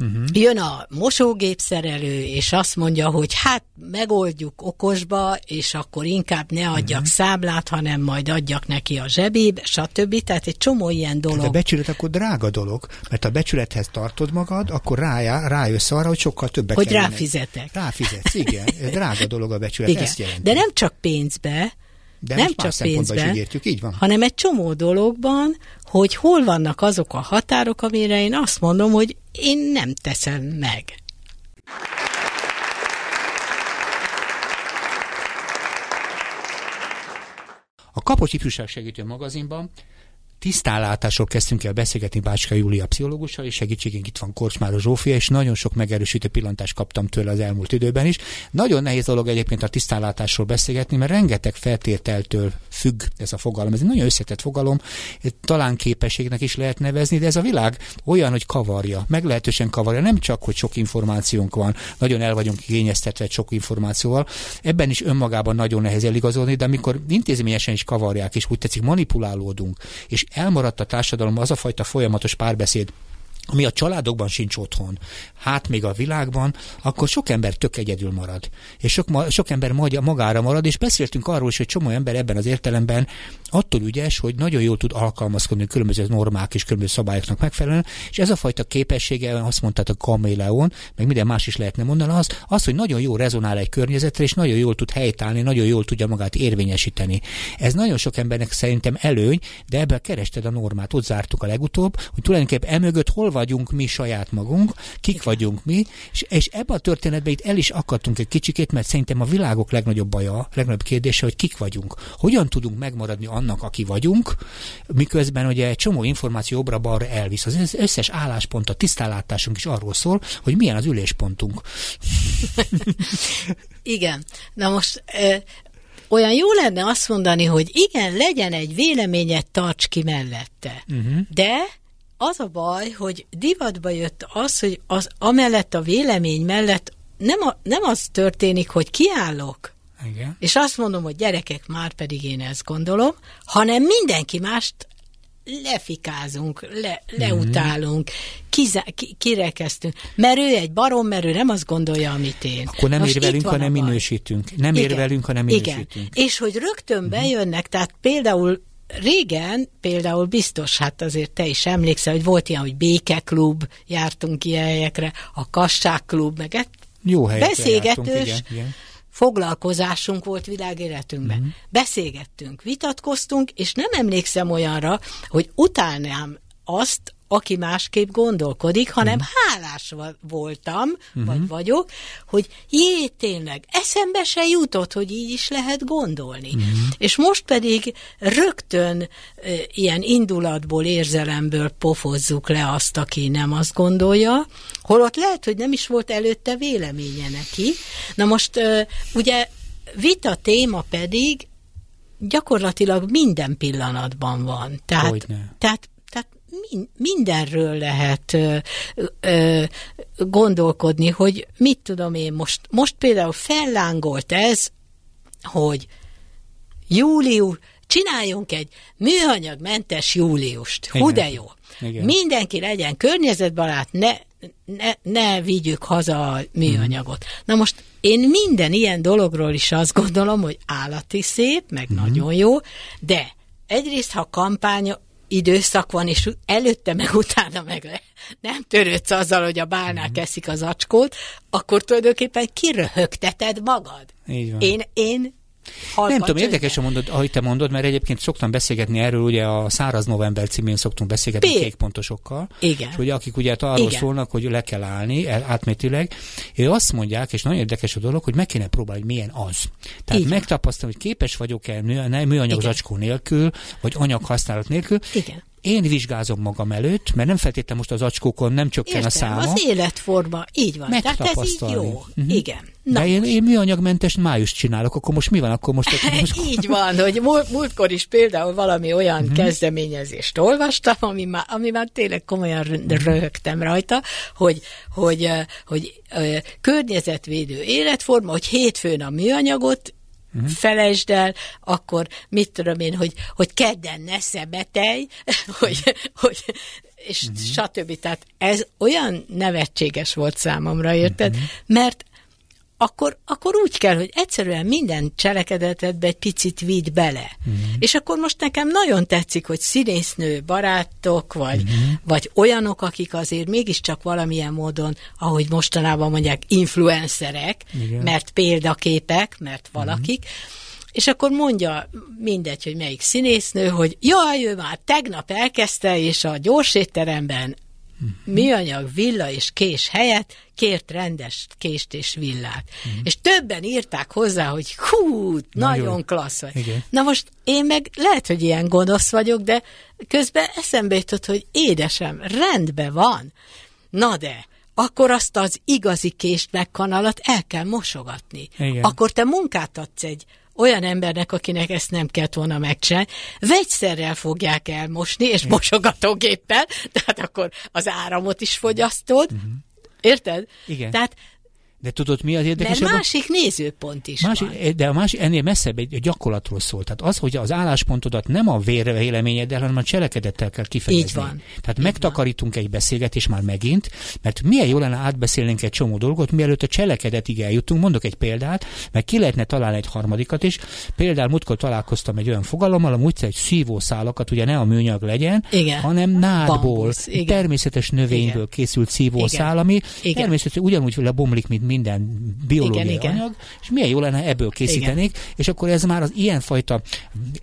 Uh-huh. Jön a mosógépszerelő, és azt mondja, hogy hát megoldjuk okosba, és akkor inkább ne adjak uh-huh. számlát, hanem majd adjak neki a zsebébe, stb. Tehát egy csomó ilyen dolog. Tehát a becsület akkor drága dolog, mert a becsülethez tartod magad, akkor rájá, rájössz arra, hogy sokkal többet Hogy ráfizetek. Ráfizetsz, igen. Ez drága dolog a becsület, igen. ezt jelenti. De nem csak pénzbe, de nem csak pénzben, értjük, így van. hanem egy csomó dologban, hogy hol vannak azok a határok, amire én azt mondom, hogy én nem teszem meg. A Kapocs Ifjúság Segítő magazinban tisztánlátásról kezdtünk el beszélgetni Bácska Júlia pszichológussal, és segítségünk itt van Korcsmára Zsófia, és nagyon sok megerősítő pillantást kaptam tőle az elmúlt időben is. Nagyon nehéz dolog egyébként a tisztánlátásról beszélgetni, mert rengeteg feltételtől függ ez a fogalom. Ez egy nagyon összetett fogalom, talán képességnek is lehet nevezni, de ez a világ olyan, hogy kavarja, meglehetősen kavarja. Nem csak, hogy sok információnk van, nagyon el vagyunk kényeztetve sok információval, ebben is önmagában nagyon nehéz eligazolni, de amikor intézményesen is kavarják, és úgy tetszik manipulálódunk, és elmaradt a társadalom az a fajta folyamatos párbeszéd, ami a családokban sincs otthon, hát még a világban, akkor sok ember tök egyedül marad. És sok, sok ember magára marad, és beszéltünk arról is, hogy csomó ember ebben az értelemben attól ügyes, hogy nagyon jól tud alkalmazkodni különböző normák és különböző szabályoknak megfelelően, és ez a fajta képessége, azt mondtad a kaméleon, meg minden más is lehetne mondani, az, az, hogy nagyon jól rezonál egy környezetre, és nagyon jól tud helytállni, nagyon jól tudja magát érvényesíteni. Ez nagyon sok embernek szerintem előny, de ebben kerested a normát, ott zártuk a legutóbb, hogy tulajdonképpen emögött hol vagyunk mi saját magunk, kik vagyunk mi, és, és ebben a történetben itt el is akadtunk egy kicsikét, mert szerintem a világok legnagyobb baja, legnagyobb kérdése, hogy kik vagyunk. Hogyan tudunk megmaradni annak, aki vagyunk, miközben ugye egy csomó információ jobbra-balra elvisz. Az összes álláspont, a tisztánlátásunk is arról szól, hogy milyen az üléspontunk. Igen. Na most olyan jó lenne azt mondani, hogy igen, legyen egy véleményet, tarts ki mellette. Uh-huh. De az a baj, hogy divatba jött az, hogy az amellett a vélemény mellett nem, a, nem az történik, hogy kiállok, Igen. és azt mondom, hogy gyerekek, már pedig én ezt gondolom, hanem mindenki mást lefikázunk, le, leutálunk, kizá, ki, kirekeztünk. Mert ő egy barom, mert ő nem azt gondolja, amit én. Akkor nem érvelünk, hanem minősítünk. Nem Igen. érvelünk, hanem minősítünk. Igen. És hogy rögtön uh-huh. bejönnek, tehát például régen, például biztos, hát azért te is emlékszel, hogy volt ilyen, hogy békeklub, jártunk ilyen helyekre, a kasságklub, meg egy Jó beszélgetős jártunk, igen, igen. foglalkozásunk volt világéletünkben. Uh-huh. Beszélgettünk, vitatkoztunk, és nem emlékszem olyanra, hogy utálnám azt, aki másképp gondolkodik, hanem uh-huh. hálás voltam, uh-huh. vagy vagyok, hogy jé, tényleg, eszembe se jutott, hogy így is lehet gondolni. Uh-huh. És most pedig rögtön e, ilyen indulatból, érzelemből pofozzuk le azt, aki nem azt gondolja, holott lehet, hogy nem is volt előtte véleménye neki. Na most e, ugye vita téma pedig gyakorlatilag minden pillanatban van. Tehát, tehát mindenről lehet ö, ö, gondolkodni, hogy mit tudom én most, most például fellángolt ez, hogy július, csináljunk egy műanyagmentes júliust. Hú, de jó. Igen. Mindenki legyen környezetbarát, ne, ne, ne vigyük haza a műanyagot. Mm. Na most én minden ilyen dologról is azt gondolom, hogy állati szép, meg mm. nagyon jó, de egyrészt, ha kampány időszak van, és előtte meg utána meg nem törődsz azzal, hogy a bálnák mm. eszik az acskót, akkor tulajdonképpen kiröhögteted magad. Így van. Én, én nem tudom, érdekes, hogy mondod, ahogy te mondod, mert egyébként szoktam beszélgetni erről, ugye a Száraz November címén szoktunk beszélgetni P. kékpontosokkal. Igen. És ugye akik ugye arról Igen. szólnak, hogy le kell állni átmétileg, és azt mondják, és nagyon érdekes a dolog, hogy meg kéne próbálni, hogy milyen az. Tehát Igen. megtapasztalom, hogy képes vagyok-e műanyag zacskó nélkül, vagy anyaghasználat nélkül. Igen én vizsgázom magam előtt, mert nem feltétlenül most az acskókon nem csökken Értem, a száma. az életforma, így van. Tehát ez így jó. Uh-huh. Igen. Na De én, én műanyagmentes május csinálok, akkor most mi van? Akkor most, akkor most... így van, hogy múlt, múltkor is például valami olyan uh-huh. kezdeményezést olvastam, ami már, ami már tényleg komolyan röhögtem rajta, hogy, hogy, hogy, hogy környezetvédő életforma, hogy hétfőn a műanyagot uh-huh. felejtsd el, akkor mit tudom én, hogy, hogy kedden ne szemetelj, hogy, hogy és uh-huh. stb. Tehát ez olyan nevetséges volt számomra, érted? Uh-huh. Mert akkor, akkor úgy kell, hogy egyszerűen minden cselekedetedbe egy picit vidd bele. Uh-huh. És akkor most nekem nagyon tetszik, hogy színésznő barátok, vagy, uh-huh. vagy olyanok, akik azért mégiscsak valamilyen módon, ahogy mostanában mondják, influencerek, Igen. mert példaképek, mert valakik, uh-huh. És akkor mondja mindegy, hogy melyik színésznő, hogy jaj, ő már tegnap elkezdte, és a gyorsétteremben. Műanyag, villa és kés helyett kért rendes kést és villát. Uh-huh. És többen írták hozzá, hogy hú, Na nagyon jó. klassz vagy. Igen. Na most én meg lehet, hogy ilyen gonosz vagyok, de közben eszembe jutott, hogy édesem, rendben van. Na de, akkor azt az igazi kést meg kanalat el kell mosogatni. Igen. Akkor te munkát adsz egy olyan embernek, akinek ezt nem kellett volna megcsinálni, vegyszerrel fogják elmosni, és mosogatógéppel, tehát akkor az áramot is fogyasztod, uh-huh. érted? Igen. Tehát De tudod, mi az érdekes? Mert másik nézőpont is másik, van. De a másik, ennél messzebb egy gyakorlatról szól. Tehát az, hogy az álláspontodat nem a vérvéleményeddel, hanem a cselekedettel kell kifejezni. Így van. Tehát Így megtakarítunk van. egy beszélgetés már megint, mert milyen jó lenne átbeszélnénk egy csomó dolgot, mielőtt a cselekedetig eljutunk. Mondok egy példát, meg ki lehetne találni egy harmadikat is. Például múltkor találkoztam egy olyan fogalommal, amúgy egy szívószálakat, ugye ne a műanyag legyen, Igen. hanem nádból, Bambusz, igen. természetes növényből Igen. készült szívószál, ami Igen. természetesen ugyanúgy lebomlik, mint minden biológiai Igen, igen. anyag, és milyen jó lenne ebből készítenék, igen. és akkor ez már az ilyenfajta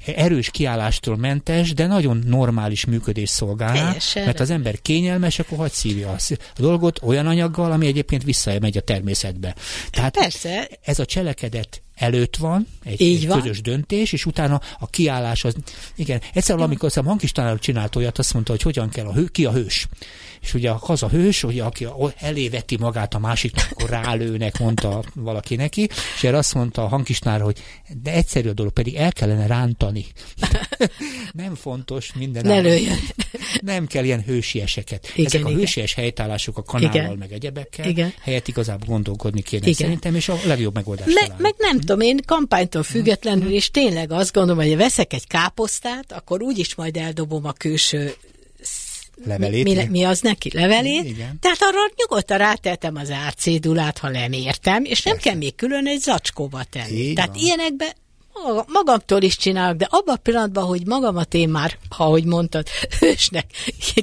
erős kiállástól mentes, de nagyon normális működés Teljesen. mert az ember kényelmes, akkor hagy szívja a a dolgot olyan anyaggal, ami egyébként visszamegy a természetbe. Tehát Persze, ez a cselekedet előtt van, egy, Így egy van. közös döntés, és utána a kiállás az, igen, egyszer valamikor hiszem Hankis tanár csinált olyat, azt mondta, hogy hogyan kell a hő, ki a hős. És ugye az a hős, ugye, aki eléveti magát a másiknak, akkor rálőnek, mondta valaki neki, és erre azt mondta a hankisnár, hogy de egyszerű a dolog, pedig el kellene rántani. nem fontos minden. ne lőjön. Nem kell ilyen hősieseket. Igen, Ezek a igen. hősies helytállások a kanállal, Igen. meg egyebekkel, Igen. helyett igazából gondolkodni kéne Igen. szerintem, és a legjobb megoldást Me, találni. meg nem tudom, én kampánytól függetlenül, és tényleg azt gondolom, hogy ha veszek egy káposztát, akkor úgyis majd eldobom a külső Levelét, mi, mi, igen. mi az neki? Levelét? Igen. Tehát arra nyugodtan rátettem az árcédulát, ha nem értem, és nem kell még külön egy zacskóba tenni. Így Tehát van. ilyenekben maga- magamtól is csinálok, de abban a pillanatban, hogy magamat én már, ahogy mondtad, hősnek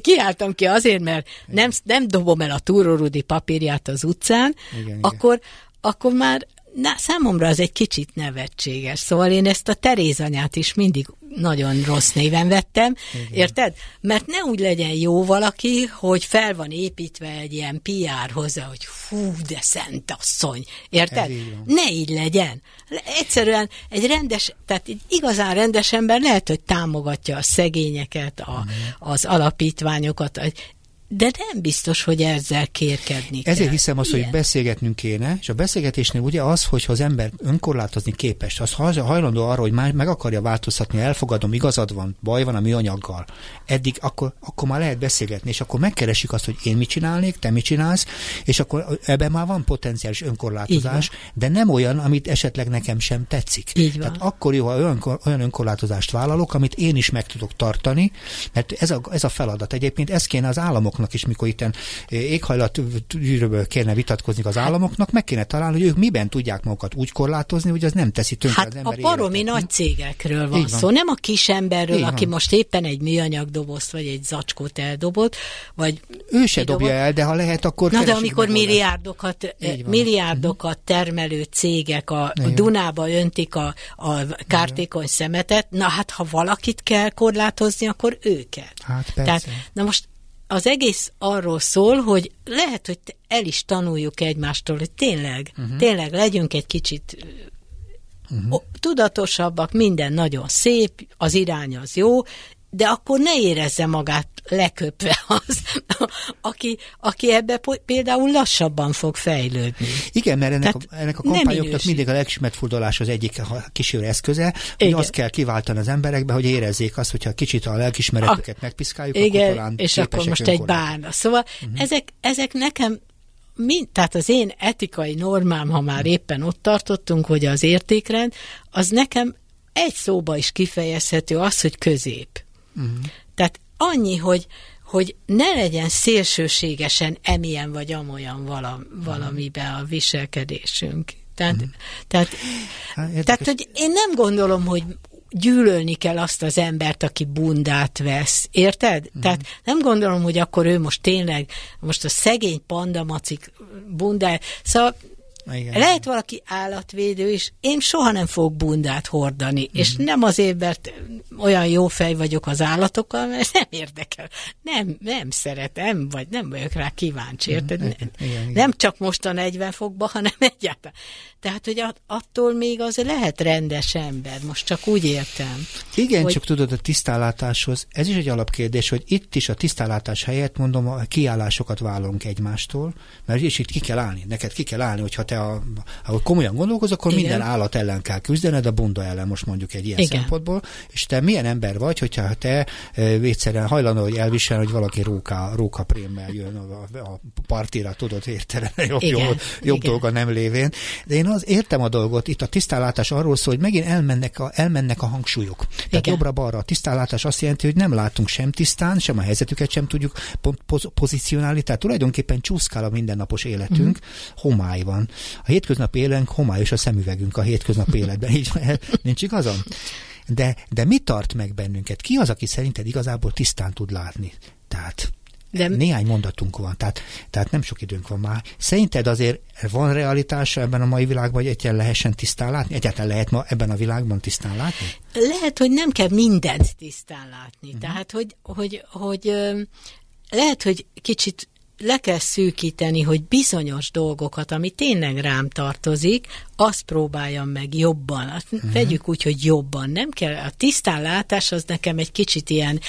kiálltam ki azért, mert nem, nem dobom el a túrórudi papírját az utcán, Igen, igen. akkor, akkor már na, számomra az egy kicsit nevetséges. Szóval én ezt a Teréz anyát is mindig nagyon rossz néven vettem, Igen. érted? Mert ne úgy legyen jó valaki, hogy fel van építve egy ilyen PR hozzá, hogy fú, de szent asszony, érted? Így. Ne így legyen. Le- Egyszerűen egy rendes, tehát egy igazán rendes ember lehet, hogy támogatja a szegényeket, a, az alapítványokat, de nem biztos, hogy ezzel kérkedni Ezért kell. hiszem azt, Ilyen. hogy beszélgetnünk kéne, és a beszélgetésnél ugye az, hogyha az ember önkorlátozni képes, az ha- hajlandó arra, hogy már meg akarja változtatni, elfogadom, igazad van, baj van a műanyaggal, eddig akkor, akkor már lehet beszélgetni, és akkor megkeressük azt, hogy én mit csinálnék, te mit csinálsz, és akkor ebben már van potenciális önkorlátozás, de nem olyan, amit esetleg nekem sem tetszik. Így van. Tehát akkor jó, ha olyan, olyan önkorlátozást vállalok, amit én is meg tudok tartani, mert ez a, ez a feladat. Egyébként ez kéne az államoknak is, mikor itt éghajlatűrőből kéne vitatkozni az államoknak, meg kéne találni, hogy ők miben tudják magukat úgy korlátozni, hogy az nem teszi tönkre Hát az a ember baromi életet. nagy cégekről van van. szó, nem a kis emberről, Így aki van. most éppen egy műanyag dobozt, vagy egy zacskót eldobott, vagy Ő se dobja el, de ha lehet, akkor Na de amikor milliárdokat, eh, milliárdokat termelő cégek a Igen. Dunába öntik a, a kártékony szemetet, na hát ha valakit kell korlátozni, akkor őket. Hát persze. Tehát, na most az egész arról szól, hogy lehet, hogy el is tanuljuk egymástól, hogy tényleg, uh-huh. tényleg legyünk egy kicsit uh-huh. tudatosabbak, minden nagyon szép, az irány az jó, de akkor ne érezze magát leköpve az, aki, aki ebbe például lassabban fog fejlődni. Igen, mert ennek, a, ennek a kampányoknak mindig a lelkismertfordulás az egyik kísérő eszköze, hogy Igen. azt kell kiváltani az emberekbe, hogy érezzék azt, hogyha kicsit a lelkismeretüket megpiszkáljuk, akkor Igen, talán és akkor most egy bárna. Szóval uh-huh. ezek, ezek nekem mind, tehát az én etikai normám, ha már éppen ott tartottunk, hogy az értékrend, az nekem egy szóba is kifejezhető az, hogy közép. Uh-huh. Tehát annyi, hogy, hogy ne legyen szélsőségesen emilyen vagy amolyan vala, valamiben a viselkedésünk. Tehát, uh-huh. tehát, Hát, érdekes. tehát, hogy én nem gondolom, hogy gyűlölni kell azt az embert, aki bundát vesz. Érted? Uh-huh. Tehát nem gondolom, hogy akkor ő most tényleg, most a szegény pandamacik bundá... Szóval Igen. lehet valaki állatvédő is, én soha nem fogok bundát hordani, uh-huh. és nem azért, mert olyan jó fej vagyok az állatokkal, mert nem érdekel. Nem, nem szeretem, vagy nem vagyok rá kíváncsi, érted? Nem, igen, igen. nem csak most a 40 fokban, hanem egyáltalán. Tehát, hogy at- attól még az lehet rendes ember, most csak úgy értem. Igen, hogy- csak tudod, a tisztánlátáshoz, ez is egy alapkérdés, hogy itt is a tisztánlátás helyett, mondom, a kiállásokat vállalunk egymástól, mert és itt ki kell állni, neked ki kell állni, hogyha te te, a, ahogy komolyan gondolkozol, akkor Igen. minden állat ellen kell küzdened, a bunda ellen most mondjuk egy ilyen Igen. szempontból, és te milyen ember vagy, hogyha te egyszerűen hajlandó, hogy elvisel, hogy valaki róka, róka prémmel jön a, a partira, tudod, értelen, jobb, Igen. jobb, jobb Igen. dolga nem lévén. De én az értem a dolgot, itt a tisztánlátás arról szól, hogy megint elmennek a, elmennek a hangsúlyok. Tehát jobbra-balra a tisztánlátás azt jelenti, hogy nem látunk sem tisztán, sem a helyzetüket sem tudjuk poz- pozícionálni, tehát tulajdonképpen csúszkál a mindennapos életünk, uh-huh. homály van. A hétköznapi élenk homályos a szemüvegünk a hétköznapi életben, így nincs igazam? De, de mi tart meg bennünket? Ki az, aki szerinted igazából tisztán tud látni? Tehát de... Néhány mondatunk van, tehát, tehát nem sok időnk van már. Szerinted azért van realitása ebben a mai világban, hogy egyáltalán lehessen tisztán látni? Egyáltalán lehet ma ebben a világban tisztán látni? Lehet, hogy nem kell mindent tisztán látni. Uh-huh. Tehát, hogy, hogy, hogy lehet, hogy kicsit le kell szűkíteni, hogy bizonyos dolgokat, ami tényleg rám tartozik, azt próbáljam meg jobban. Azt uh-huh. Vegyük úgy, hogy jobban. Nem kell, a tisztánlátás az nekem egy kicsit ilyen,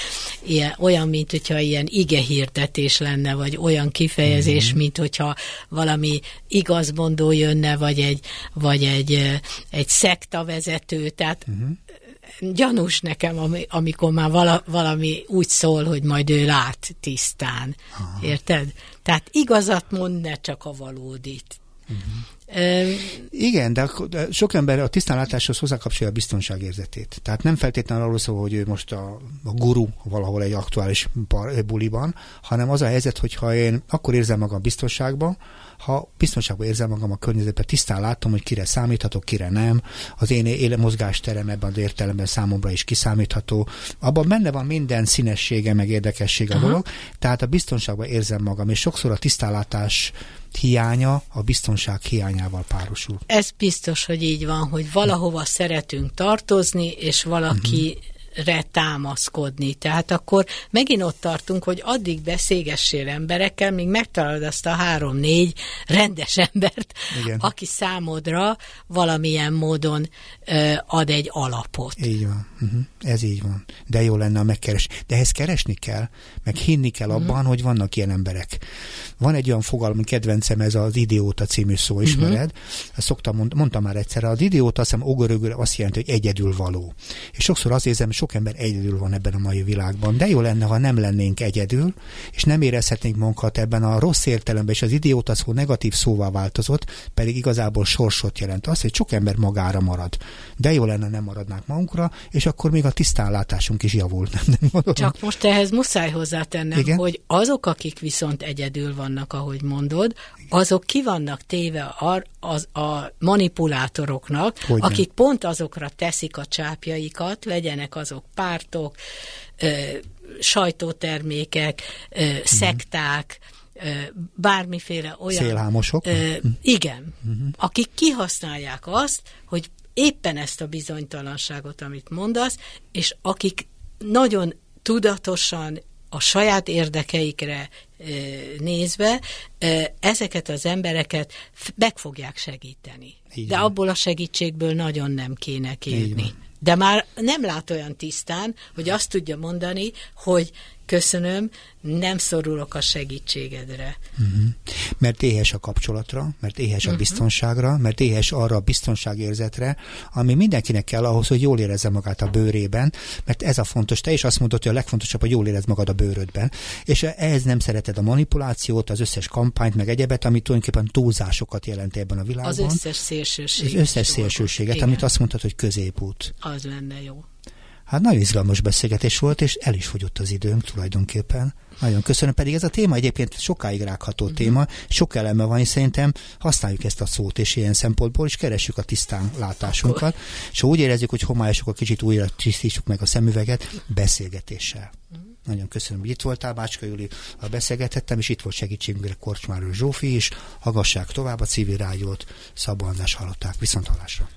ilyen olyan, mint hogyha ilyen ige hirdetés lenne, vagy olyan kifejezés, uh-huh. mint hogyha valami igazmondó jönne, vagy egy, vagy egy, egy szektavezető. Tehát uh-huh gyanús nekem, amikor már vala, valami úgy szól, hogy majd ő lát tisztán. Aha. Érted? Tehát igazat mond, ne csak a valódit. Uh-huh. Um, Igen, de, sok ember a tisztánlátáshoz hozzákapcsolja a biztonságérzetét. Tehát nem feltétlenül arról szól, hogy ő most a, a guru valahol egy aktuális bar, buliban, hanem az a helyzet, hogy ha én akkor érzem magam biztonságban, ha biztonságban érzem magam a környezetben, tisztán látom, hogy kire számíthatok, kire nem, az én éle mozgásterem ebben az értelemben számomra is kiszámítható. Abban benne van minden színessége, meg érdekessége a dolog, tehát a biztonságban érzem magam, és sokszor a tisztánlátás hiánya a biztonság hiányával párosul. Ez biztos, hogy így van, hogy valahova szeretünk tartozni, és valaki uh-huh re támaszkodni. Tehát akkor megint ott tartunk, hogy addig beszélgessél emberekkel, míg megtalálod azt a három-négy rendes embert, Igen. aki számodra valamilyen módon ö, ad egy alapot. Így van. Uh-huh. Ez így van. De jó lenne, ha megkeres. De ehhez keresni kell, meg hinni kell mhm. abban, uh-huh. hogy vannak ilyen emberek. Van egy olyan fogalom, kedvencem, ez az idióta című szó, mhm. ismered? Uh-huh. Szoktam, mond, mondtam már egyszer, az idióta azt hiszem ogörögül azt jelenti, hogy egyedül való. És sokszor azt érzem, sok ember egyedül van ebben a mai világban. De jó lenne, ha nem lennénk egyedül, és nem érezhetnénk magunkat ebben a rossz értelemben, és az idióta szó negatív szóval változott, pedig igazából sorsot jelent. Az, hogy sok ember magára marad. De jó lenne, nem maradnánk magunkra, és akkor még a tisztánlátásunk is javul. Nem, nem Csak most ehhez muszáj hozzátennem, Igen? hogy azok, akik viszont egyedül vannak, ahogy mondod, azok ki vannak téve a, az, a manipulátoroknak, Hogyne. akik pont azokra teszik a csápjaikat, legyenek azok pártok, ö, sajtótermékek, ö, uh-huh. szekták, bármiféle olyan... Szélhámosok? Ö, igen. Uh-huh. Akik kihasználják azt, hogy éppen ezt a bizonytalanságot, amit mondasz, és akik nagyon tudatosan a saját érdekeikre nézve ezeket az embereket meg fogják segíteni. Igen. De abból a segítségből nagyon nem kéne kérni. De már nem lát olyan tisztán, hogy azt tudja mondani, hogy köszönöm, nem szorulok a segítségedre. Uh-huh. Mert éhes a kapcsolatra, mert éhes uh-huh. a mhm. biztonságra, mert éhes arra a biztonságérzetre, ami mindenkinek kell ahhoz, hogy jól érezze magát a bőrében, mert ez a fontos. Te is azt mondod, hogy a legfontosabb, hogy jól érez magad a bőrödben. És ehhez nem szereted a manipulációt, az összes kampányt, meg egyebet, ami tulajdonképpen túlzásokat jelent ebben a világban. Az összes szélsőséget. Az összes szélsőséget, amit azt mondtad, hogy középút. Az lenne jó. Hát nagyon izgalmas beszélgetés volt, és el is fogyott az időnk tulajdonképpen. Nagyon köszönöm, pedig ez a téma egyébként sokáig rágható uh-huh. téma, sok eleme van, és szerintem használjuk ezt a szót, és ilyen szempontból is keressük a tisztán látásunkat, Akkor. és ha úgy érezzük, hogy homályosok, a kicsit újra tisztítsuk meg a szemüveget beszélgetéssel. Uh-huh. Nagyon köszönöm, hogy itt voltál, Bácska Júli, a beszélgetettem, és itt volt segítségünkre Korcsmáról Zsófi is. Hallgassák tovább a civil rádiót, Szabó András hallották. Viszont hallásra.